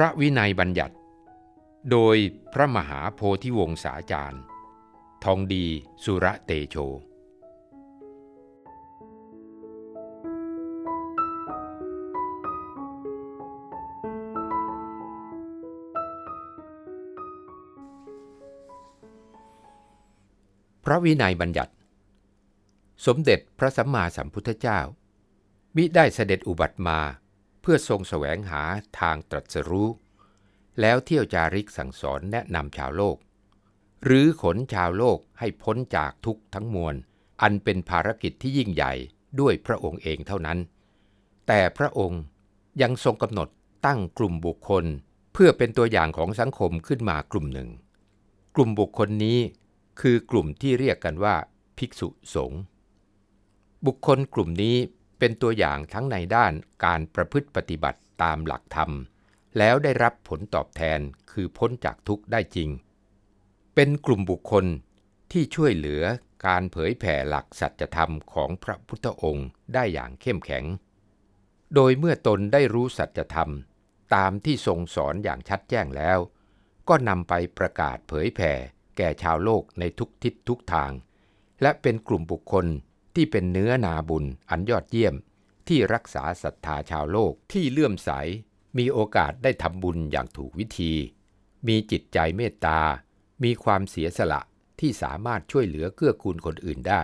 ระวินัยบัญญัติ โดยพระมหาโพธิวงศาจารย์ ทองดีสุระเตโชพระวินัยบัญญัติ สมเด็จพระสัมมาสัมพุทธเจ้า มิได้เสด็จอุบัติมา เพื่อทรงแสวงหาทางตรัสรู้ แล้วเที่ยวจาริกสั่งสอนแนะนำชาวโลก หรือขนชาวโลกให้พ้นจากทุกทั้งมวล อันเป็นภารกิจที่ยิ่งใหญ่ด้วยพระองค์เองเท่านั้น แต่พระองค์ยังทรงกำหนดตั้งกลุ่มบุคคล เพื่อเป็นตัวอย่างของสังคมขึ้นมากลุ่มหนึ่ง กลุ่มบุคคลนี้คือกลุ่มที่เรียกกันว่า ภิกษุสงฆ์บุคคลกลุ่มนี้ เป็นตัวอย่างทั้งในด้านการประพฤติปฏิบัติตามหลักธรรม แล้วได้รับผลตอบแทนคือพ้นจากทุกข์ได้จริง เป็นกลุ่มบุคคลที่ช่วยเหลือการเผยแผ่หลักสัจธรรมของพระพุทธองค์ได้อย่างเข้มแข็ง โดยเมื่อตนได้รู้สัจธรรม ตามที่ทรงสอนอย่างชัดแจ้งแล้ว ก็นำไปประกาศเผยแผ่แก่ชาวโลกในทุกทิศทุกทาง และเป็นกลุ่มบุคคล ที่เป็นเนื้อนาบุญอันยอดเยี่ยม ที่รักษาศรัทธาชาวโลกที่เลื่อมใส มีโอกาสได้ทำบุญอย่างถูกวิธี มีจิตใจเมตตา มีความเสียสละที่สามารถช่วยเหลือเกื้อกูลคนอื่นได้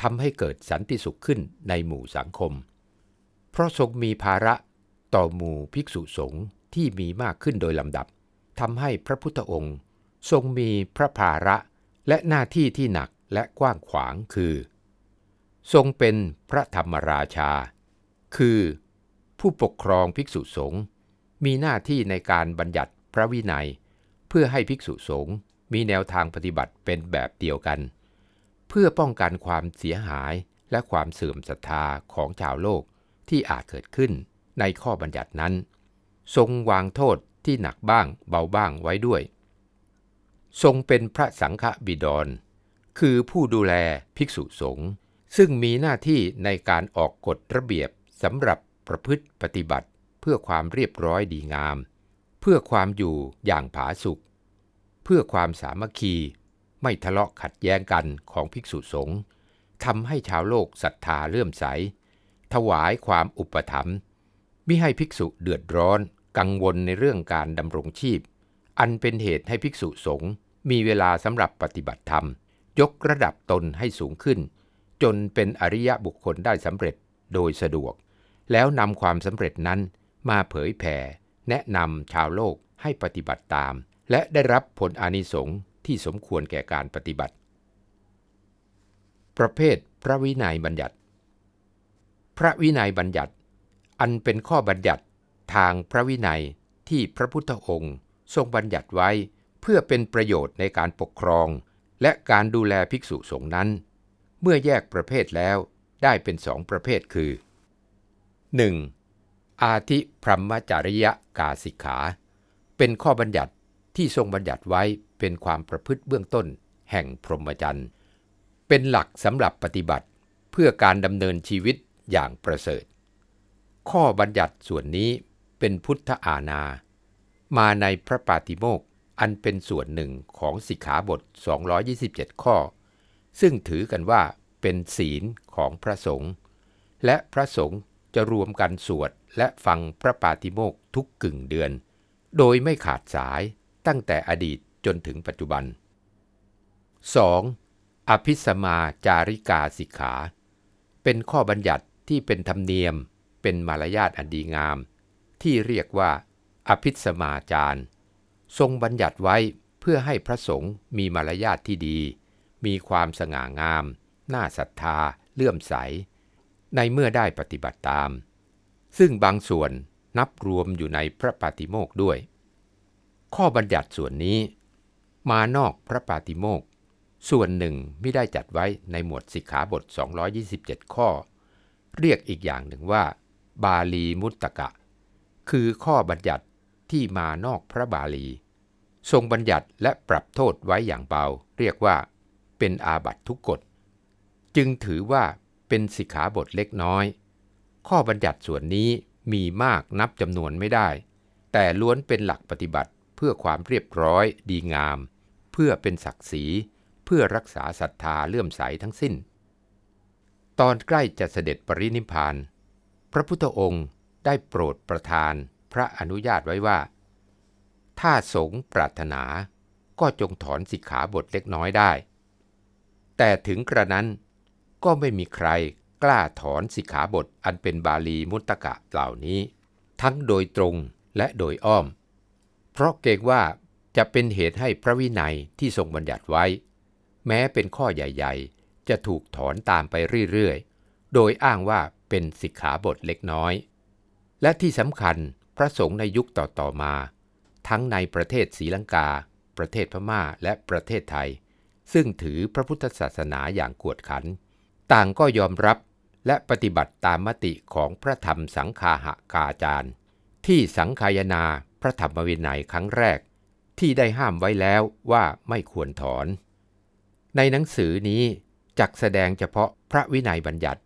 ทำให้เกิดสันติสุขขึ้นในหมู่สังคม เพราะทรงมีภาระต่อหมู่ภิกษุสงฆ์ที่มีมากขึ้นโดยลำดับทำให้พระพุทธองค์ ทรงมีพระภาระและหน้าที่ที่หนักและกว้างขวางคือ ทรงเป็นพระธรรมราชา คือผู้ปกครองภิกษุสงฆ์มีหน้าที่ในการบัญญัติพระวินัย เพื่อให้ภิกษุสงฆ์มีแนวทางปฏิบัติเป็นแบบเดียวกัน เพื่อป้องกันความเสียหายและความเสื่อมศรัทธาของชาวโลกที่อาจเกิดขึ้นในข้อบัญญัตินั้น ทรงวางโทษที่หนักบ้างเบาบ้างไว้ด้วย ทรงเป็นพระสังฆบิดร คือผู้ดูแลภิกษุสงฆ์ ซึ่งมีหน้าที่ในการออกกฎระเบียบสำหรับประพฤติปฏิบัติ เพื่อความเรียบร้อยดีงาม เพื่อความอยู่อย่างผาสุกเพื่อความสามัคคี ไม่ทะเลาะขัดแย้งกันของภิกษุสงฆ์ทำให้ชาวโลกศรัทธาเลื่อมใส ถวายความอุปถัมภ์มิให้ภิกษุเดือดร้อน กังวลในเรื่องการดำรงชีพ อันเป็นเหตุให้ภิกษุสงฆ์มีเวลาสำหรับปฏิบัติธรรม ยกระดับตนให้สูงขึ้น จนเป็นอริยะบุคคลได้สำเร็จโดยสะดวก แล้วนำความสำเร็จนั้นมาเผยแผ่ แนะนำชาวโลกให้ปฏิบัติตาม และได้รับผลอานิสงส์ที่สมควรแก่การปฏิบัติ ประเภทพระวินัยบัญญัติ พระวินัยบัญญัติ อันเป็นข้อบัญญัติทางพระวินัยที่พระพุทธองค์ทรงบัญญัติไว้เพื่อเป็นประโยชน์ในการปกครอง และการดูแลภิกษุสงฆ์นั้น เมื่อแยกประเภทแล้วได้เป็นสองประเภทคือ 1. อาทิพรหมจริยกาสิกขา เป็นข้อบัญญัติที่ทรงบัญญัติไว้เป็นความประพฤติเบื้องต้นแห่งพรหมจรรย์ เป็นหลักสำหรับปฏิบัติเพื่อการดำเนินชีวิตอย่างประเสริฐ ข้อบัญญัติส่วนนี้เป็นพุทธอาณา มาในพระปาติโมกอันเป็นส่วนหนึ่งของสิกขาบท 227 ข้อ ซึ่งถือกันว่าเป็นศีลของพระสงฆ์และพระสงฆ์จะรวมกันสวดและฟังพระปาติโมกข์ทุกกึ่งเดือน โดยไม่ขาดสายตั้งแต่อดีตจนถึงปัจจุบัน 2. อภิสมาจาริกาสิกขา เป็นข้อบัญญัติที่เป็นธรรมเนียม เป็นมารยาทอันดีงาม ที่เรียกว่า อภิสมาจาร์ทรงบัญญัติไว้เพื่อให้พระสงฆ์มีมารยาทที่ดี มีความสง่างาม น่าศรัทธา เลื่อมใส ในเมื่อได้ปฏิบัติตาม ซึ่งบางส่วนนับรวมอยู่ในพระปาติโมกข์ด้วย ข้อบัญญัติส่วนนี้ มานอกพระปาติโมกข์ส่วนหนึ่งไม่ได้จัดไว้ในหมวดสิกขาบท 227 ข้อ เรียกอีกอย่างหนึ่งว่า บาลีมุตตกะ คือข้อบัญญัติที่มานอกพระบาลี ทรงบัญญัติและปรับโทษไว้อย่างเบา เรียกว่า เป็นอาบัตทุกกฎ จึงถือว่าเป็นสิกขาบทเล็กน้อย ข้อบัญญัติส่วนนี้มีมากนับจำนวนไม่ได้ แต่ล้วนเป็นหลักปฏิบัติเพื่อความเรียบร้อยดีงาม เพื่อเป็นศักดิ์ศรี เพื่อรักษาศรัทธาเลื่อมใสทั้งสิ้น ตอนใกล้จะเสด็จปรินิพพาน พระพุทธองค์ได้โปรดประทานพระอนุญาตไว้ว่า ถ้าสงปรารถนาก็จงถอนสิกขาบทเล็กน้อยได้ แต่ถึงกระนั้นก็ไม่มีใครกล้าถอนสิกขาบทอันเป็นบาลีมุตตะเหล่านี้ ทั้งโดยตรงและโดยอ้อม เพราะเกรงว่าจะเป็นเหตุให้พระวินัยที่ทรงบัญญัติไว้ แม้เป็นข้อใหญ่ ๆ จะถูกถอนตามไปเรื่อยๆ โดยอ้างว่าเป็นสิกขาบทเล็กน้อย และที่สำคัญพระสงฆ์ในยุคต่อๆมา ทั้งในประเทศศรีลังกา ประเทศพม่าและประเทศไทย ซึ่งถือพระพุทธศาสนาอย่างกวดขัน ต่างก็ยอมรับและปฏิบัติตามมติของพระธรรมสังคาหกาจารย์ ที่สังคายนาพระธรรมวินัยครั้งแรก ที่ได้ห้ามไว้แล้วว่าไม่ควรถอน ในหนังสือนี้จักแสดงเฉพาะพระวินัยบัญญัติ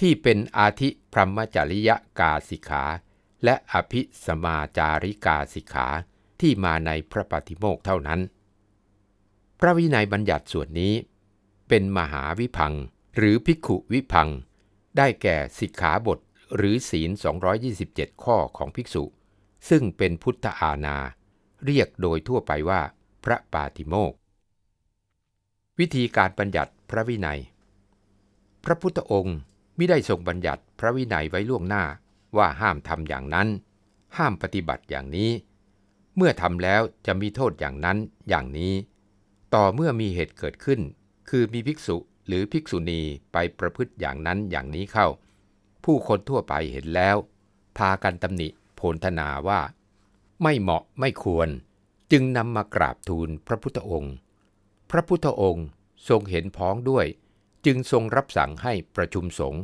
ที่เป็นอาทิพรหมจริยกาสิกขา และอภิสมาจาริกาสิกขาที่มาในพระปฏิโมกข์เท่านั้น พระวินัยบัญญัติส่วนนี้ เป็นมหาวิพังหรือภิกขุวิพัง ได้แก่สิกขาบทหรือศีล 227 ข้อของภิกษุ ซึ่งเป็นพุทธอาณา เรียกโดยทั่วไปว่า พระปาติโมก วิธีการบัญญัติพระวินัย พระพุทธองค์ไม่ได้ทรงบัญญัติพระวินัยไว้ล่วงหน้าว่าห้ามทำอย่างนั้น ห้ามปฏิบัติอย่างนี้ เมื่อทำแล้วจะมีโทษอย่างนั้นอย่างนี้ ต่อเมื่อมีเหตุเกิดขึ้น คือมีภิกษุหรือภิกษุณีไปประพฤติอย่างนั้นอย่างนี้เข้า ผู้คนทั่วไปเห็นแล้ว พากันตำหนิโพลธนาว่า ไม่เหมาะไม่ควร จึงนำมากราบทูลพระพุทธองค์ พระพุทธองค์ทรงเห็นพ้องด้วย จึงทรงรับสั่งให้ประชุมสงฆ์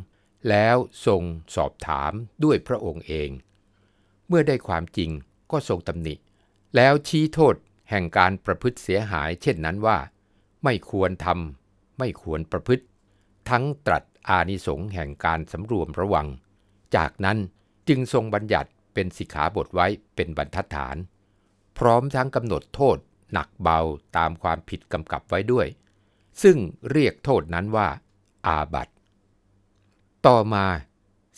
แล้วทรงสอบถามด้วยพระองค์เอง เมื่อได้ความจริงก็ทรงตำหนิ แล้วชี้โทษ แห่งการประพฤติเสียหาย เช่นนั้นว่า ไม่ควรทำไม่ควรประพฤติ ทั้งตรัสอานิสงส์แห่งการสำรวมระวัง จากนั้นจึงทรงบัญญัติเป็นสิกขาบทไว้เป็นบรรทัดฐาน พร้อมทั้งกำหนดโทษหนักเบาตามความผิดกำกับไว้ด้วย ซึ่งเรียกโทษนั้นว่า อาบัติต่อมา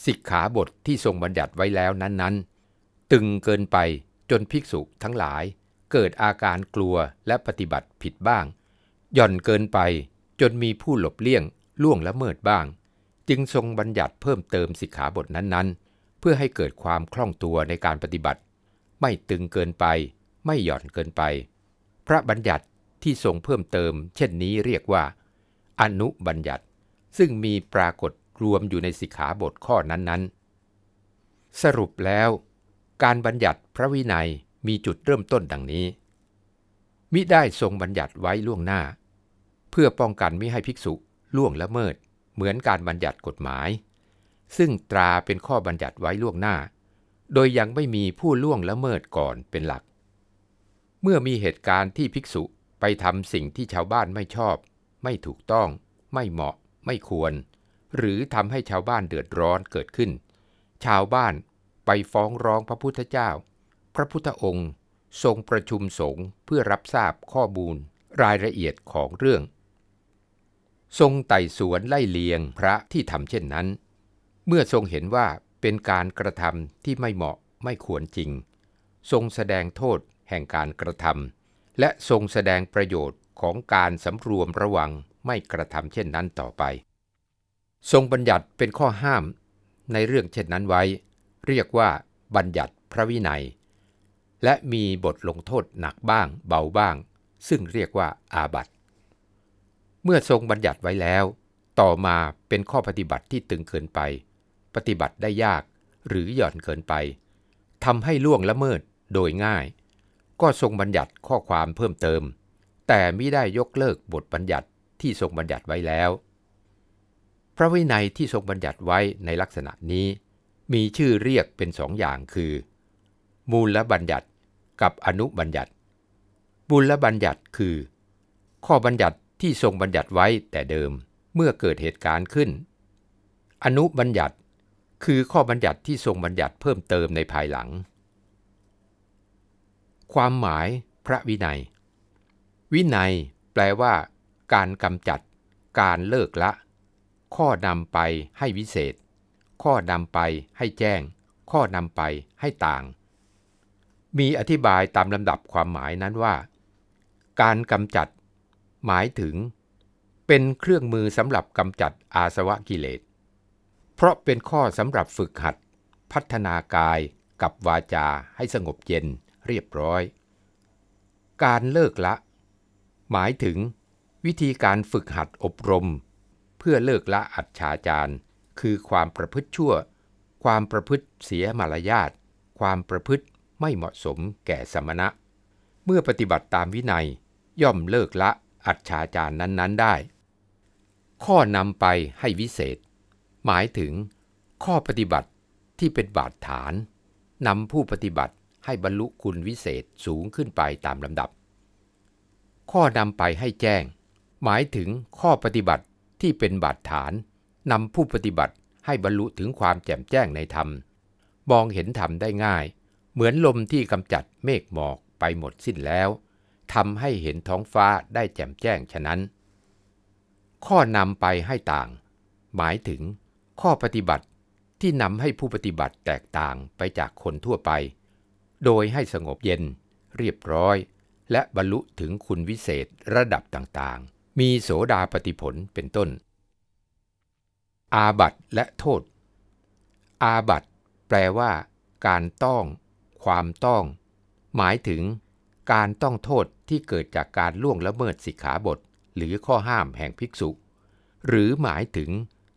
สิกขาบทที่ทรงบัญญัติไว้แล้วนั้นๆ ตึงเกินไปจนภิกษุทั้งหลาย เกิดอาการกลัวและปฏิบัติผิดบ้าง หย่อนเกินไปจนมีผู้หลบเลี่ยงล่วงละเมิดบ้าง จึงทรงบัญญัติเพิ่มเติมสิกขาบทนั้นๆ เพื่อให้เกิดความคล่องตัวในการปฏิบัติ ไม่ตึงเกินไป ไม่หย่อนเกินไป พระบัญญัติที่ทรงเพิ่มเติม เช่นนี้เรียกว่า อนุบัญญัติ ซึ่งมีปรากฏรวมอยู่ในสิกขาบทข้อนั้นๆ สรุปแล้ว การบัญญัติพระวินัย มีจุดเริ่มต้นดังนี้ มิได้ทรงบัญญัติไว้ล่วงหน้า เพื่อป้องกันไม่ให้ภิกษุล่วงละเมิด เหมือนการบัญญัติกฎหมาย ซึ่งตราเป็นข้อบัญญัติไว้ล่วงหน้า โดยยังไม่มีผู้ล่วงละเมิดก่อนเป็นหลัก เมื่อมีเหตุการณ์ที่ภิกษุไปทำสิ่งที่ชาวบ้านไม่ชอบ ไม่ถูกต้อง ไม่เหมาะ ไม่ควร หรือทำให้ชาวบ้านเดือดร้อนเกิดขึ้น ชาวบ้านไปฟ้องร้องพระพุทธเจ้า พระพุทธองค์ทรงประชุมสงฆ์เพื่อรับทราบข้อมูลรายละเอียดของเรื่อง ทรงไต่สวนไล่เลียงพระที่ทำเช่นนั้น เมื่อทรงเห็นว่าเป็นการกระทำที่ไม่เหมาะไม่ควรจริง ทรงแสดงโทษแห่งการกระทำและทรงแสดงประโยชน์ของการสำรวมระวังไม่กระทำเช่นนั้นต่อไป ทรงบัญญัติเป็นข้อห้ามในเรื่องเช่นนั้นไว้ เรียกว่าบัญญัติพระวินัย และมีบทลงโทษหนักบ้างเบาบ้าง ซึ่งเรียกว่าอาบัติ เมื่อทรงบัญญัติไว้แล้ว ต่อมาเป็นข้อปฏิบัติที่ตึงเกินไป ปฏิบัติได้ยากหรือหย่อนเกินไปทำให้ล่วงละเมิดโดยง่าย ก็ทรงบัญญัติข้อความเพิ่มเติม แต่ไม่ได้ยกเลิกบทบัญญัติที่ทรงบัญญัติไว้แล้ว พระวินัยที่ทรงบัญญัติไว้ในลักษณะนี้ มีชื่อเรียกเป็นสองอย่างคือ มูลบัญญัติ กับอนุบัญญัติมูลบัญญัติคือ ข้อบัญญัติที่ทรงบัญญัติไว้แต่เดิมเมื่อเกิดเหตุการณ์ขึ้น อนุบัญญัติคือข้อบัญญัติที่ทรงบัญญัติเพิ่มเติมในภายหลัง ความหมายพระวินัย วินัยแปลว่า การกำจัด การเลิกละ ข้อนำไปให้วิเศษ ข้อนำไปให้แจ้ง ข้อนำไปให้ต่าง มีอธิบายตามลำดับความหมายนั้นว่า การกำจัด หมายถึง เป็นเครื่องมือสำหรับกำจัดอาสวะกิเลส เพราะเป็นข้อสำหรับฝึกหัด พัฒนากายกับวาจาให้สงบเย็นเรียบร้อย การเลิกละ หมายถึง วิธีการฝึกหัดอบรม เพื่อเลิกละอัจฉาจารคือความประพฤติชั่ว ความประพฤติเสียมารยาทความประพฤติ ไม่เหมาะสมแก่สมณะ เมื่อปฏิบัติตามวินัยย่อมเลิกละอัจฉาจารนั้นๆได้ ข้อนำไปให้วิเศษ หมายถึงข้อปฏิบัติที่เป็นบาดฐานนำผู้ปฏิบัติให้บรรลุคุณวิเศษสูงขึ้นไปตามลำดับ ข้อนำไปให้แจ้ง หมายถึงข้อปฏิบัติที่เป็นบาดฐานนำผู้ปฏิบัติให้บรรลุถึงความแจ่มแจ้งในธรรม มองเห็นธรรมได้ง่าย เหมือนลมที่กำจัดเมฆหมอกไปหมดสิ้นแล้วทำให้เห็นท้องฟ้าได้แจ่มแจ้งฉะนั้น ข้อนำไปให้ต่าง หมายถึงข้อปฏิบัติที่นำให้ผู้ปฏิบัติแตกต่างไปจากคนทั่วไป โดยให้สงบเย็น เรียบร้อย และบรรลุถึงคุณวิเศษระดับต่างๆ มีโสดาปฏิผลเป็นต้น อาบัตและโทษ อาบัตแปลว่า การต้อง ความต้อง หมายถึงการต้องโทษที่เกิดจากการล่วงละเมิดสิกขาบท หรือข้อห้ามแห่งภิกษุ หรือหมายถึง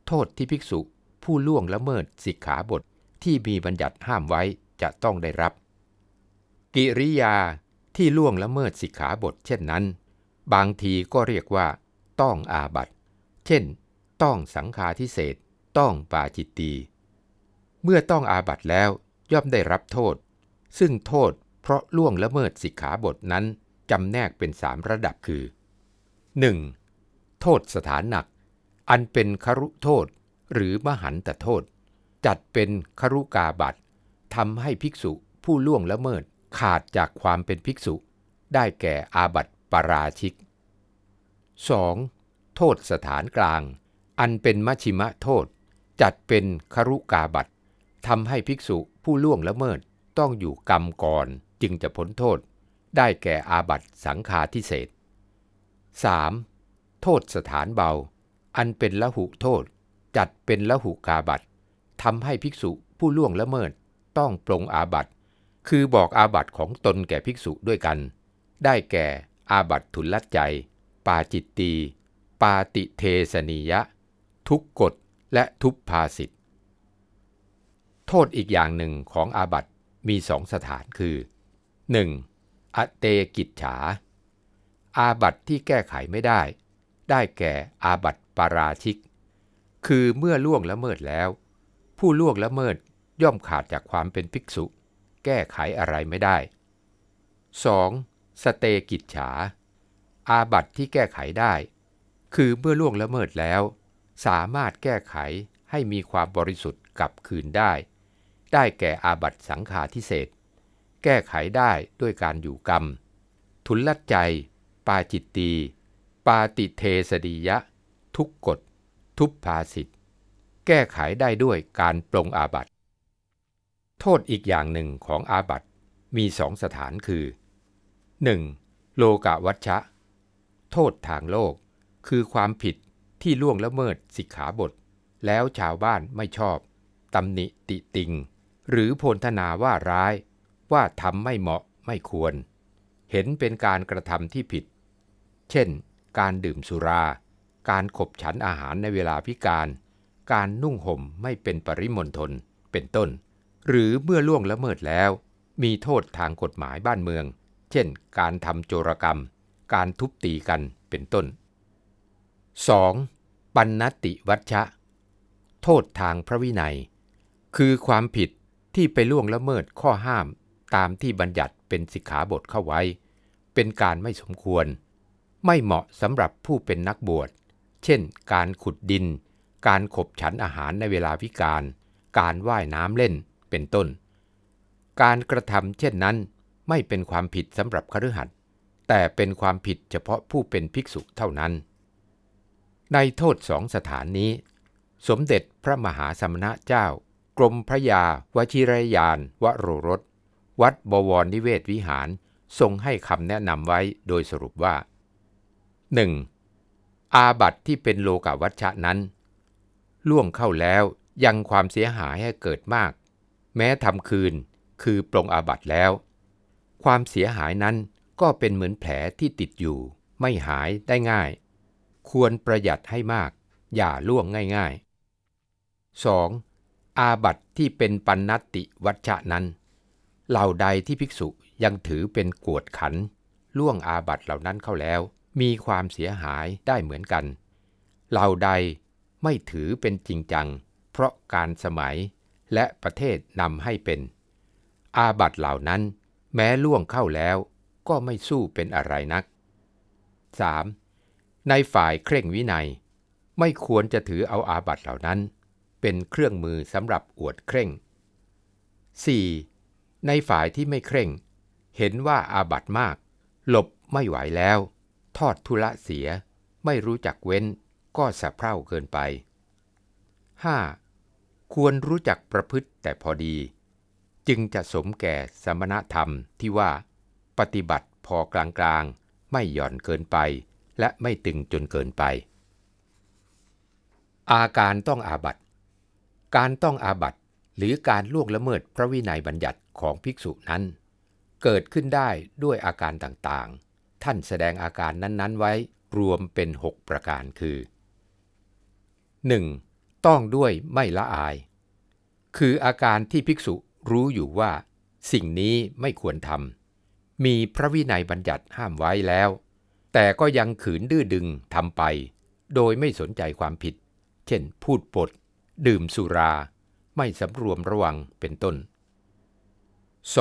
โทษที่ภิกษุ ผู้ล่วงละเมิดสิกขาบทที่มีบัญญัติห้ามไว้จะต้องได้รับ กิริยาที่ล่วงละเมิดสิกขาบท เช่นนั้น บางทีก็เรียกว่า ต้องอาบัตเช่น ต้องสังฆาทิเศษต้องปาจิตตีเมื่อต้องอาบัตแล้วย่อมได้รับโทษ ซึ่งโทษเพราะล่วงละเมิดสิกขาบทนั้นจำแนกเป็นสามระดับคือ 1. โทษสถานหนัก อันเป็นครุโทษหรือมหันตโทษ จัดเป็นครุกาบัตทำให้ภิกษุผู้ล่วงละเมิดขาดจากความเป็นภิกษุ ได้แก่อาบัติปราชิก 2. โทษสถานกลาง อันเป็นมัชิมะโทษ จัดเป็นครุกาบัตทำให้ภิกษุผู้ล่วงละเมิด ต้องอยู่กรรมก่อนจึงจะพ้นโทษ ได้แก่อาบัตสังฆาทิเศษ 3. โทษสถานเบา อันเป็นละหุโทษ จัดเป็นละหุกาบัตทำให้ภิกษุผู้ล่วงละเมิดต้องปรงอาบัตคือบอกอาบัตของตนแก่ภิกษุด้วยกัน ได้แก่อาบัตทุลใจ ปาจิตตี ปาติเทสนียะ ทุกกฎและทุพภาสิทธโทษอีกอย่างหนึ่งของอาบัต มีสองสถานคือ 1. อเตกิจฉา อาบัตที่แก้ไขไม่ได้ ได้แก่อาบัตปาราชิก คือเมื่อล่วงละเมิดแล้ว ผู้ล่วงละเมิดย่อมขาดจากความเป็นภิกษุ แก้ไขอะไรไม่ได้ 2. สเตกิจฉา อาบัตที่แก้ไขได้ คือเมื่อล่วงละเมิดแล้ว สามารถแก้ไขให้มีความบริสุทธิ์กลับคืนได้ ได้แก่อาบัตสังฆาทิเศษแก้ไขได้ด้วยการอยู่กรรม ทุนลัดใจ ปาจิตตี ปาติเทสดียะ ทุกกฎ ทุพภาสิทธ์แก้ไขได้ด้วยการปรงอาบัตโทษอีกอย่างหนึ่งของอาบัตมีสองสถานคือ 1. โลกาวัชชะ โทษทางโลก คือความผิดที่ล่วงละเมิดสิกขาบท แล้วชาวบ้านไม่ชอบตำหนิติติง หรือพลธนาว่าร้าย ว่าทำไม่เหมาะไม่ควร เห็นเป็นการกระทำที่ผิด เช่น การดื่มสุรา การขบฉันอาหารในเวลาพิการ การนุ่งห่มไม่เป็นปริมณฑลเป็นต้น หรือเมื่อล่วงละเมิดแล้ว มีโทษทางกฎหมายบ้านเมือง เช่น การทำโจรกรรม การทุบตีกันเป็นต้น 2. ปันนติวัชชะ โทษทางพระวินัย คือความผิด ที่ไปล่วงละเมิดข้อห้ามตามที่บัญญัติเป็นสิกขาบทเข้าไว้ เป็นการไม่สมควร ไม่เหมาะสำหรับผู้เป็นนักบวช เช่น การขุดดิน การขบฉันอาหารในเวลาพิการ การว่ายน้ำเล่น เป็นต้น การกระทำเช่นนั้นไม่เป็นความผิดสำหรับคฤหัสถ์แต่เป็นความผิดเฉพาะผู้เป็นภิกษุเท่านั้น ในโทษสองสถานนี้ สมเด็จพระมหาสมณะเจ้า กรมพระยาวชิรยานวโรรส วัดบวรนิเวศวิหาร ทรงให้คำแนะนำไว้โดยสรุปว่า 1. อาบัติที่เป็นโลกาวัชชะนั้น ล่วงเข้าแล้วยังความเสียหายให้เกิดมาก แม้ทำคืนคือปรงอาบัติแล้ว ความเสียหายนั้นก็เป็นเหมือนแผลที่ติดอยู่ ไม่หายได้ง่าย ควรประหยัดให้มาก อย่าล่วงง่ายๆ 2. อาบัติที่เป็นปันนติวัชชะนั้น เหล่าใดที่ภิกษุยังถือเป็นกวดขัน ล่วงอาบัติเหล่านั้นเข้าแล้ว มีความเสียหายได้เหมือนกัน เหล่าใดไม่ถือเป็นจริงจัง เพราะการสมัยและประเทศนำให้เป็น อาบัติเหล่านั้นแม้ล่วงเข้าแล้วก็ไม่สู้เป็นอะไรนัก 3. ในฝ่ายเคร่งวินัย ไม่ควรจะถือเอาอาบัติเหล่านั้น เป็นเครื่องมือสำหรับอวดเคร่ง 4. ในฝ่ายที่ไม่เคร่ง เห็นว่าอาบัติมาก หลบไม่ไหวแล้ว ทอดทุละเสีย ไม่รู้จักเว้นก็สะเพร่าเกินไป 5. ควรรู้จักประพฤติแต่พอดี จึงจะสมแก่สมณธรรมที่ว่า ปฏิบัติพอกลางๆ ไม่หย่อนเกินไป และไม่ตึงจนเกินไป อาการต้องอาบัต การต้องอาบัตหรือการล่วงละเมิดพระวินัยบัญญัติของภิกษุนั้น เกิดขึ้นได้ด้วยอาการต่างๆ ท่านแสดงอาการนั้นๆ ไว้รวมเป็น 6 ประการคือ 1. ต้องด้วยไม่ละอาย คืออาการที่ภิกษุรู้อยู่ว่า สิ่งนี้ไม่ควรทำมีพระวินัยบัญญัติห้ามไว้แล้ว แต่ก็ยังขืนดื้อดึงทำไป โดยไม่สนใจความผิด เช่น พูดปด ดื่มสุราไม่สำรวมระวังเป็นต้น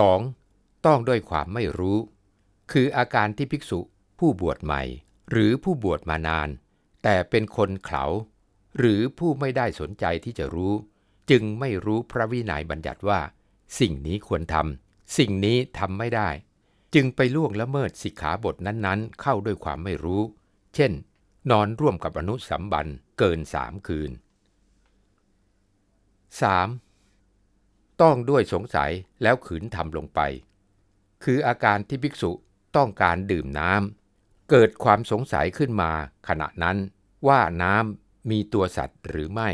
2. ต้องด้วยความไม่รู้ คืออาการที่ภิกษุผู้บวชใหม่ หรือผู้บวชมานาน แต่เป็นคนเขาหรือผู้ไม่ได้สนใจที่จะรู้ จึงไม่รู้พระวินัยบัญญัติว่า สิ่งนี้ควรทำสิ่งนี้ทำไม่ได้ จึงไปล่วงละเมิดสิกขาบทนั้นๆ เข้าด้วยความไม่รู้ เช่น นอนร่วมกับอนุสัมบันเกินสามคืน 3. ต้องด้วยสงสัยแล้วขืนทำลงไป คืออาการที่ภิกษุต้องการดื่มน้ำเกิดความสงสัยขึ้นมาขณะนั้นว่าน้ำมีตัวสัตว์หรือไม่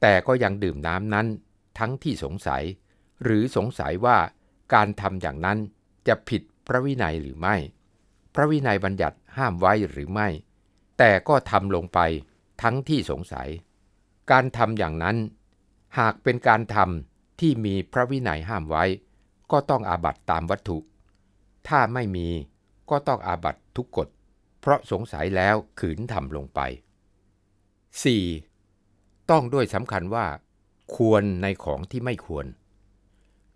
แต่ก็ยังดื่มน้ำนั้นทั้งที่สงสัย หรือสงสัยว่าการทำอย่างนั้นจะผิดพระวินัยหรือไม่ พระวินัยบัญญัติห้ามไว้หรือไม่ แต่ก็ทำลงไปทั้งที่สงสัย การทำอย่างนั้น หากเป็นการทำที่มีพระวินัยห้ามไว้ ก็ต้องอาบัตตามวัตถุ ถ้าไม่มีก็ต้องอาบัตทุกกฎ เพราะสงสัยแล้วขืนทำลงไป 4. ต้องด้วยสำคัญว่า ควรในของที่ไม่ควร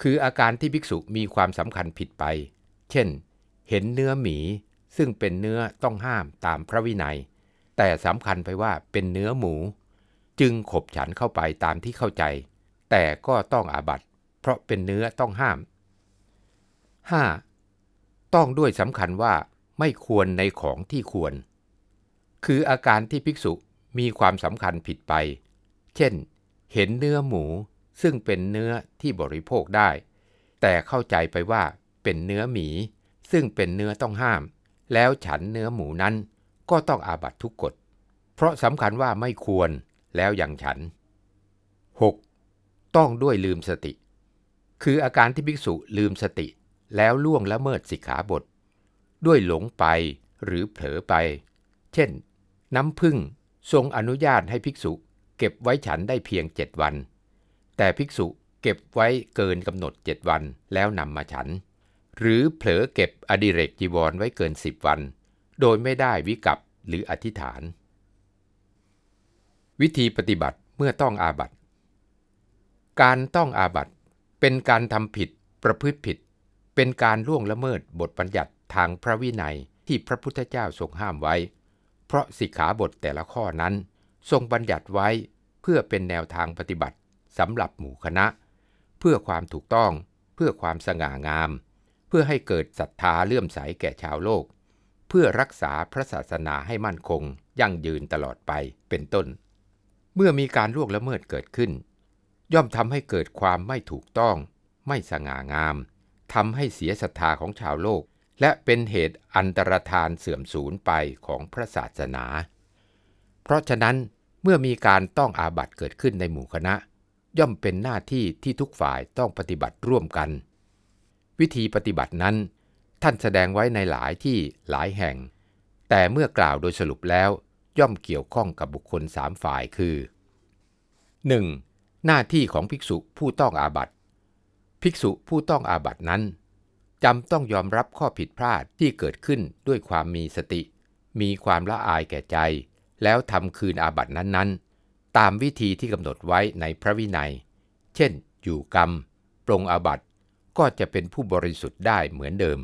คืออาการที่ภิกษุมีความสำคัญผิดไป เช่น เห็นเนื้อหมีซึ่งเป็นเนื้อต้องห้ามตามพระวินัย แต่สำคัญไปว่าเป็นเนื้อหมู จึงขบฉันเข้าไปตามที่เข้าใจ แต่ก็ต้องอาบัตเพราะเป็นเนื้อต้องห้าม 5. ต้องด้วยสำคัญว่าไม่ควรในของที่ควร คืออาการที่ภิกษุมีความสำคัญผิดไป เช่น เห็นเนื้อหมูซึ่งเป็นเนื้อที่บริโภคได้ แต่เข้าใจไปว่าเป็นเนื้อหมี ซึ่งเป็นเนื้อต้องห้าม แล้วฉันเนื้อหมูนั้นก็ต้องอาบัตทุกกฎ เพราะสำคัญว่าไม่ควร แล้วยังฉัน 6. ต้องด้วยลืมสติ คืออาการที่ภิกษุลืมสติแล้วล่วงละเมิดสิกขาบท ด้วยหลงไปหรือเผลอไป เช่น น้ำพึ่งทรงอนุญาตให้ภิกษุเก็บไว้ฉันได้เพียงเจ็ดวัน แต่ภิกษุเก็บไว้เกินกำหนดเจ็ดวันแล้วนำมาฉัน หรือเผลอเก็บอดิเรกจีวรไว้เกินสิบวัน โดยไม่ได้วิกัปหรืออธิษฐาน วิธีปฏิบัติเมื่อต้องอาบัติ การต้องอาบัติเป็นการทำผิดประพฤติผิด เป็นการล่วงละเมิดบทบัญญัติทางพระวินัยที่พระพุทธเจ้าทรงห้ามไว้ เพราะสิกขาบทแต่ละข้อนั้น ทรงบัญญัติไว้เพื่อเป็นแนวทางปฏิบัติสำหรับหมู่คณะ เพื่อความถูกต้อง เพื่อความสง่างาม เพื่อให้เกิดศรัทธาเลื่อมใสแก่ชาวโลก เพื่อรักษาพระศาสนาให้มั่นคง ยั่งยืนตลอดไปเป็นต้น เมื่อมีการล่วงละเมิดเกิดขึ้น ย่อมทำให้เกิดความไม่ถูกต้อง ไม่สง่างามทำให้เสียศรัทธาของชาวโลก และเป็นเหตุอันตรธานเสื่อมสูญไปของพระศาสนา เพราะฉะนั้นเมื่อมีการต้องอาบัติเกิดขึ้นในหมู่คณะ ย่อมเป็นหน้าที่ที่ทุกฝ่ายต้องปฏิบัติร่วมกัน วิธีปฏิบัตินั้น ท่านแสดงไว้ในหลายที่หลายแห่ง แต่เมื่อกล่าวโดยสรุปแล้ว ย่อมเกี่ยวข้องกับบุคคลสามฝ่ายคือ 1. หน้าที่ของภิกษุผู้ต้องอาบัติ ภิกษุผู้ต้องอาบัตินั้นจำต้องยอมรับข้อผิดพลาดที่เกิดขึ้นด้วยความมีสติ มีความละอายแก่ใจ แล้วทำคืนอาบัตินั้นๆ ตามวิธีที่กำหนดไว้ในพระวินัย เช่น อยู่กรรม ปรงอาบัติ ก็จะเป็นผู้บริสุทธิ์ได้เหมือนเดิม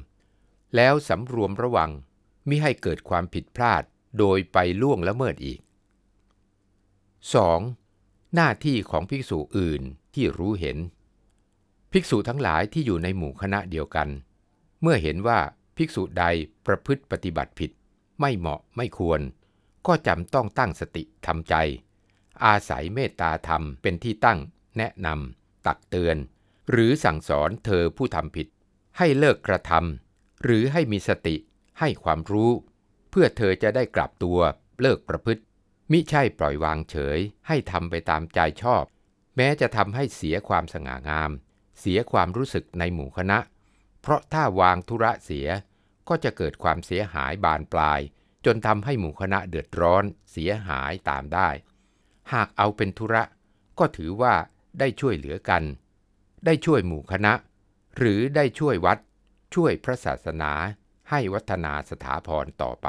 แล้วสำรวมระวังมิให้เกิดความผิดพลาด โดยไปล่วงละเมิดอีก 2. หน้าที่ของภิกษุอื่นที่รู้เห็น ภิกษุทั้งหลายที่อยู่ในหมู่คณะเดียวกัน เมื่อเห็นว่าภิกษุใดประพฤติปฏิบัติผิด ไม่เหมาะไม่ควร ก็จำต้องตั้งสติทำใจ อาศัยเมตตาธรรมเป็นที่ตั้ง แนะนำตักเตือน หรือสั่งสอนเธอผู้ทำผิด ให้เลิกกระทำหรือให้มีสติให้ความรู้ เพื่อเธอจะได้กลับตัวเลิกประพฤติ มิใช่ปล่อยวางเฉย ให้ทำไปตามใจชอบ แม้จะทำให้เสียความสง่างาม เสียความรู้สึกในหมู่คณะ เพราะถ้าวางธุระเสีย ก็จะเกิดความเสียหายบานปลาย จนทำให้หมู่คณะเดือดร้อน เสียหายตามได้ หากเอาเป็นธุระ ก็ถือว่าได้ช่วยเหลือกัน ได้ช่วยหมู่คณะ หรือได้ช่วยวัด ช่วยพระศาสนา ให้วัฒนาสถาพรต่อไป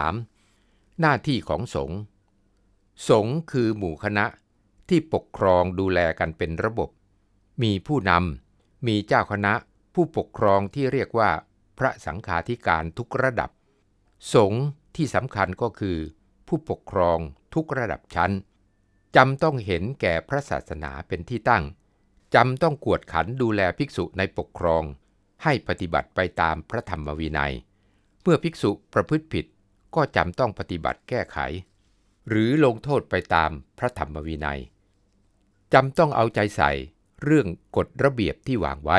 3. หน้าที่ของสงฆ์ สงฆ์คือหมู่คณะที่ปกครองดูแลกันเป็นระบบ มีผู้นำ มีเจ้าคณะ ผู้ปกครองที่เรียกว่าพระสังฆาธิการทุกระดับ สงฆ์ที่สำคัญก็คือ ผู้ปกครองทุกระดับชั้นจำต้องเห็นแก่พระศาสนาเป็นที่ตั้งจำต้องกวดขันดูแลภิกษุในปกครอง ให้ปฏิบัติไปตามพระธรรมวินัย เมื่อภิกษุประพฤติผิดก็จำต้องปฏิบัติแก้ไข หรือลงโทษไปตามพระธรรมวินัยจำต้องเอาใจใส่เรื่องกฎระเบียบที่วางไว้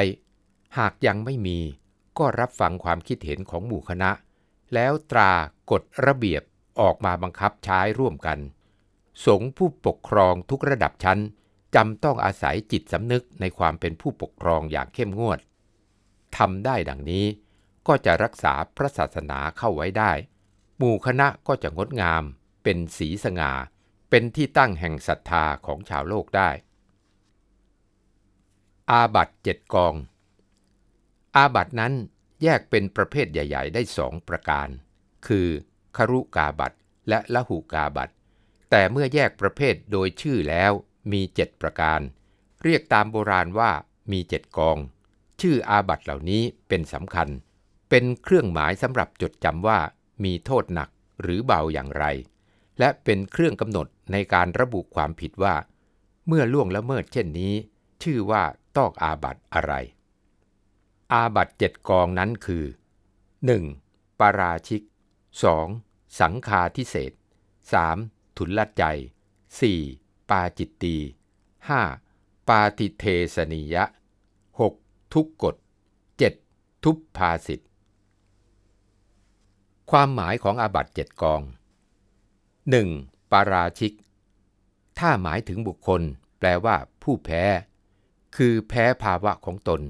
หากยังไม่มีก็รับฟังความคิดเห็นของหมู่คณะ แล้วตรากฎระเบียบออกมาบังคับใช้ร่วมกัน สงฆ์ผู้ปกครองทุกระดับชั้นจำต้องอาศัยจิตสำนึกในความเป็นผู้ปกครองอย่างเข้มงวด ทำได้ดังนี้ ก็จะรักษาพระศาสนาเข้าไว้ได้ หมู่คณะก็จะงดงาม เป็นสีสง่า เป็นที่ตั้งแห่งศรัทธาของชาวโลกได้ อาบัตเจ็ดกอง อาบัตนั้นแยกเป็นประเภทใหญ่ ๆ ได้สองประการ คือครุกาบัตและละหุกาบัตแต่เมื่อแยกประเภทโดยชื่อแล้วมีเจ็ดประการ เรียกตามโบราณว่ามีเจ็ดกอง ชื่ออาบัตเหล่านี้เป็นสำคัญ เป็นเครื่องหมายสำหรับจดจำว่ามีโทษหนักหรือเบาอย่างไร และเป็นเครื่องกำหนดในการระบุความผิดว่า เมื่อล่วงละเมิดเช่นนี้ ชื่อว่าตอกอาบัตอะไร อาบัติเจ็ดกองนั้นคือ 1. ปาราชิก 2. สังฆาทิเสส 3. ถุลลัจจัย 4. ปาจิตตีย์ 5. ปาฏิเทสนียะ ทุกกฎ 7. ทุพภาสิตความหมายของอาบัติเจ็ดกอง 1. ปาราชิก ถ้าหมายถึงบุคคล แปลว่า ผู้แพ้ คือแพ้ภาวะของตน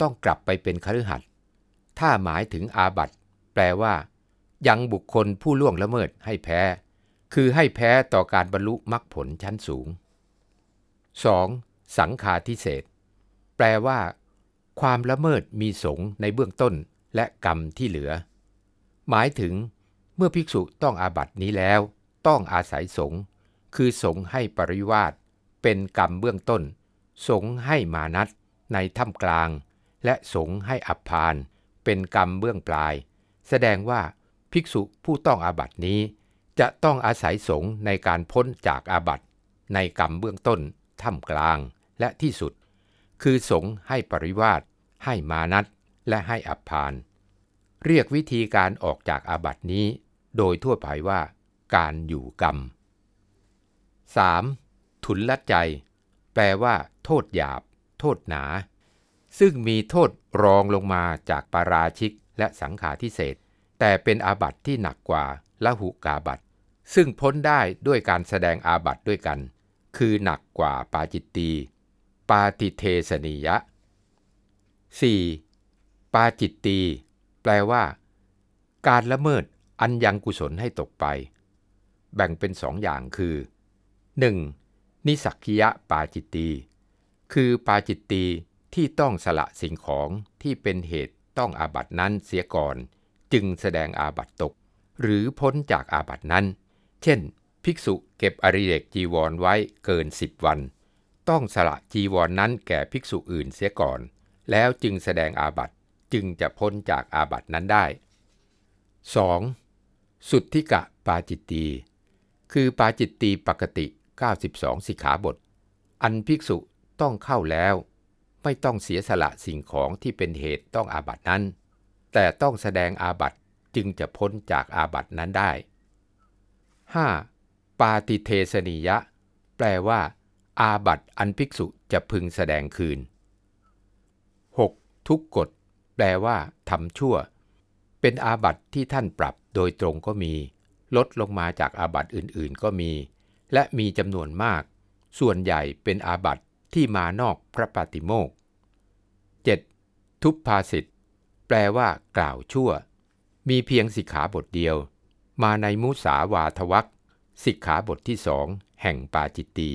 ต้องกลับไปเป็นคฤหัสถ์ถ้าหมายถึงอาบัตแปลว่า ยังบุคคลผู้ล่วงละเมิดให้แพ้ คือให้แพ้ต่อการบรรลุมรรคผลชั้นสูง 2. สังฆาทิเศษแปลว่า ความละเมิดมีสงในเบื้องต้นและกรรมที่เหลือ หมายถึงเมื่อภิกษุต้องอาบัตินี้แล้ว ต้องอาศัยสงคือสงให้ปริวาสเป็นกรรมเบื้องต้น สงให้มานัตในถ้ำกลาง และสงให้อับพาน เป็นกรรมเบื้องปลาย แสดงว่าภิกษุผู้ต้องอาบัตินี้ จะต้องอาศัยสงในการพ้นจากอาบัติในกรรมเบื้องต้น ถ้ำกลางและที่สุด คือสงให้ปริวาสให้มานัตและให้อับพาน เรียกวิธีการออกจากอาบัตินี้ โดยทั่วไปว่า การอยู่กรรม 3. ทุนละใจ แปลว่า โทษหยาบ โทษหนา ซึ่งมีโทษรองลงมาจากปาราชิกและสังขาทิเศษ แต่เป็นอาบัติที่หนักกว่าละหุกาบัติ ซึ่งพ้นได้ด้วยการแสดงอาบัติด้วยกัน คือหนักกว่าปาจิตตี ปาติเทสนิยะ 4. ปาจิตตี แปลว่า การละเมิดอันยังกุศลให้ตกไป แบ่งเป็นสองอย่างคือ 1. นิสักคิยะปาจิตตี คือปาจิตตีที่ต้องสละสิ่งของที่เป็นเหตุต้องอาบัตินั้นเสียก่อน จึงแสดงอาบัติตก หรือพ้นจากอาบัตินั้น เช่น ภิกษุเก็บอริเรกจีวรไว้เกินสิบวัน ต้องสละจีวรนนั้นแก่ภิกษุอื่นเสียก่อน แล้วจึงแสดงอาบัติจึงจะพ้นจากอาบัตินั้นได้ 2. สุทธิกะปาจิตตี คือปาจิตตีปกติ 92 สิกขาบท อันภิกษุต้องเข้าแล้ว ไม่ต้องเสียสละสิ่งของที่เป็นเหตุต้องอาบัตินั้น แต่ต้องแสดงอาบัติจึงจะพ้นจากอาบัตินั้นได้ 5. ปาติเทสนิยะ แปลว่า อาบัตอันภิกษุจะพึงแสดงคืน 6. ทุกกฎ แปลว่าทำชั่ว เป็นอาบัตที่ท่านปรับโดยตรงก็มี ลดลงมาจากอาบัตอื่นๆก็มี และมีจำนวนมาก ส่วนใหญ่เป็นอาบัตที่มานอกพระปาติโมก 7. ทุพภาสิทธ์แปลว่ากล่าวชั่ว มีเพียงสิกขาบทเดียว มาในมุสาวาทวักสิกขาบทที่สองแห่งปาจิตตี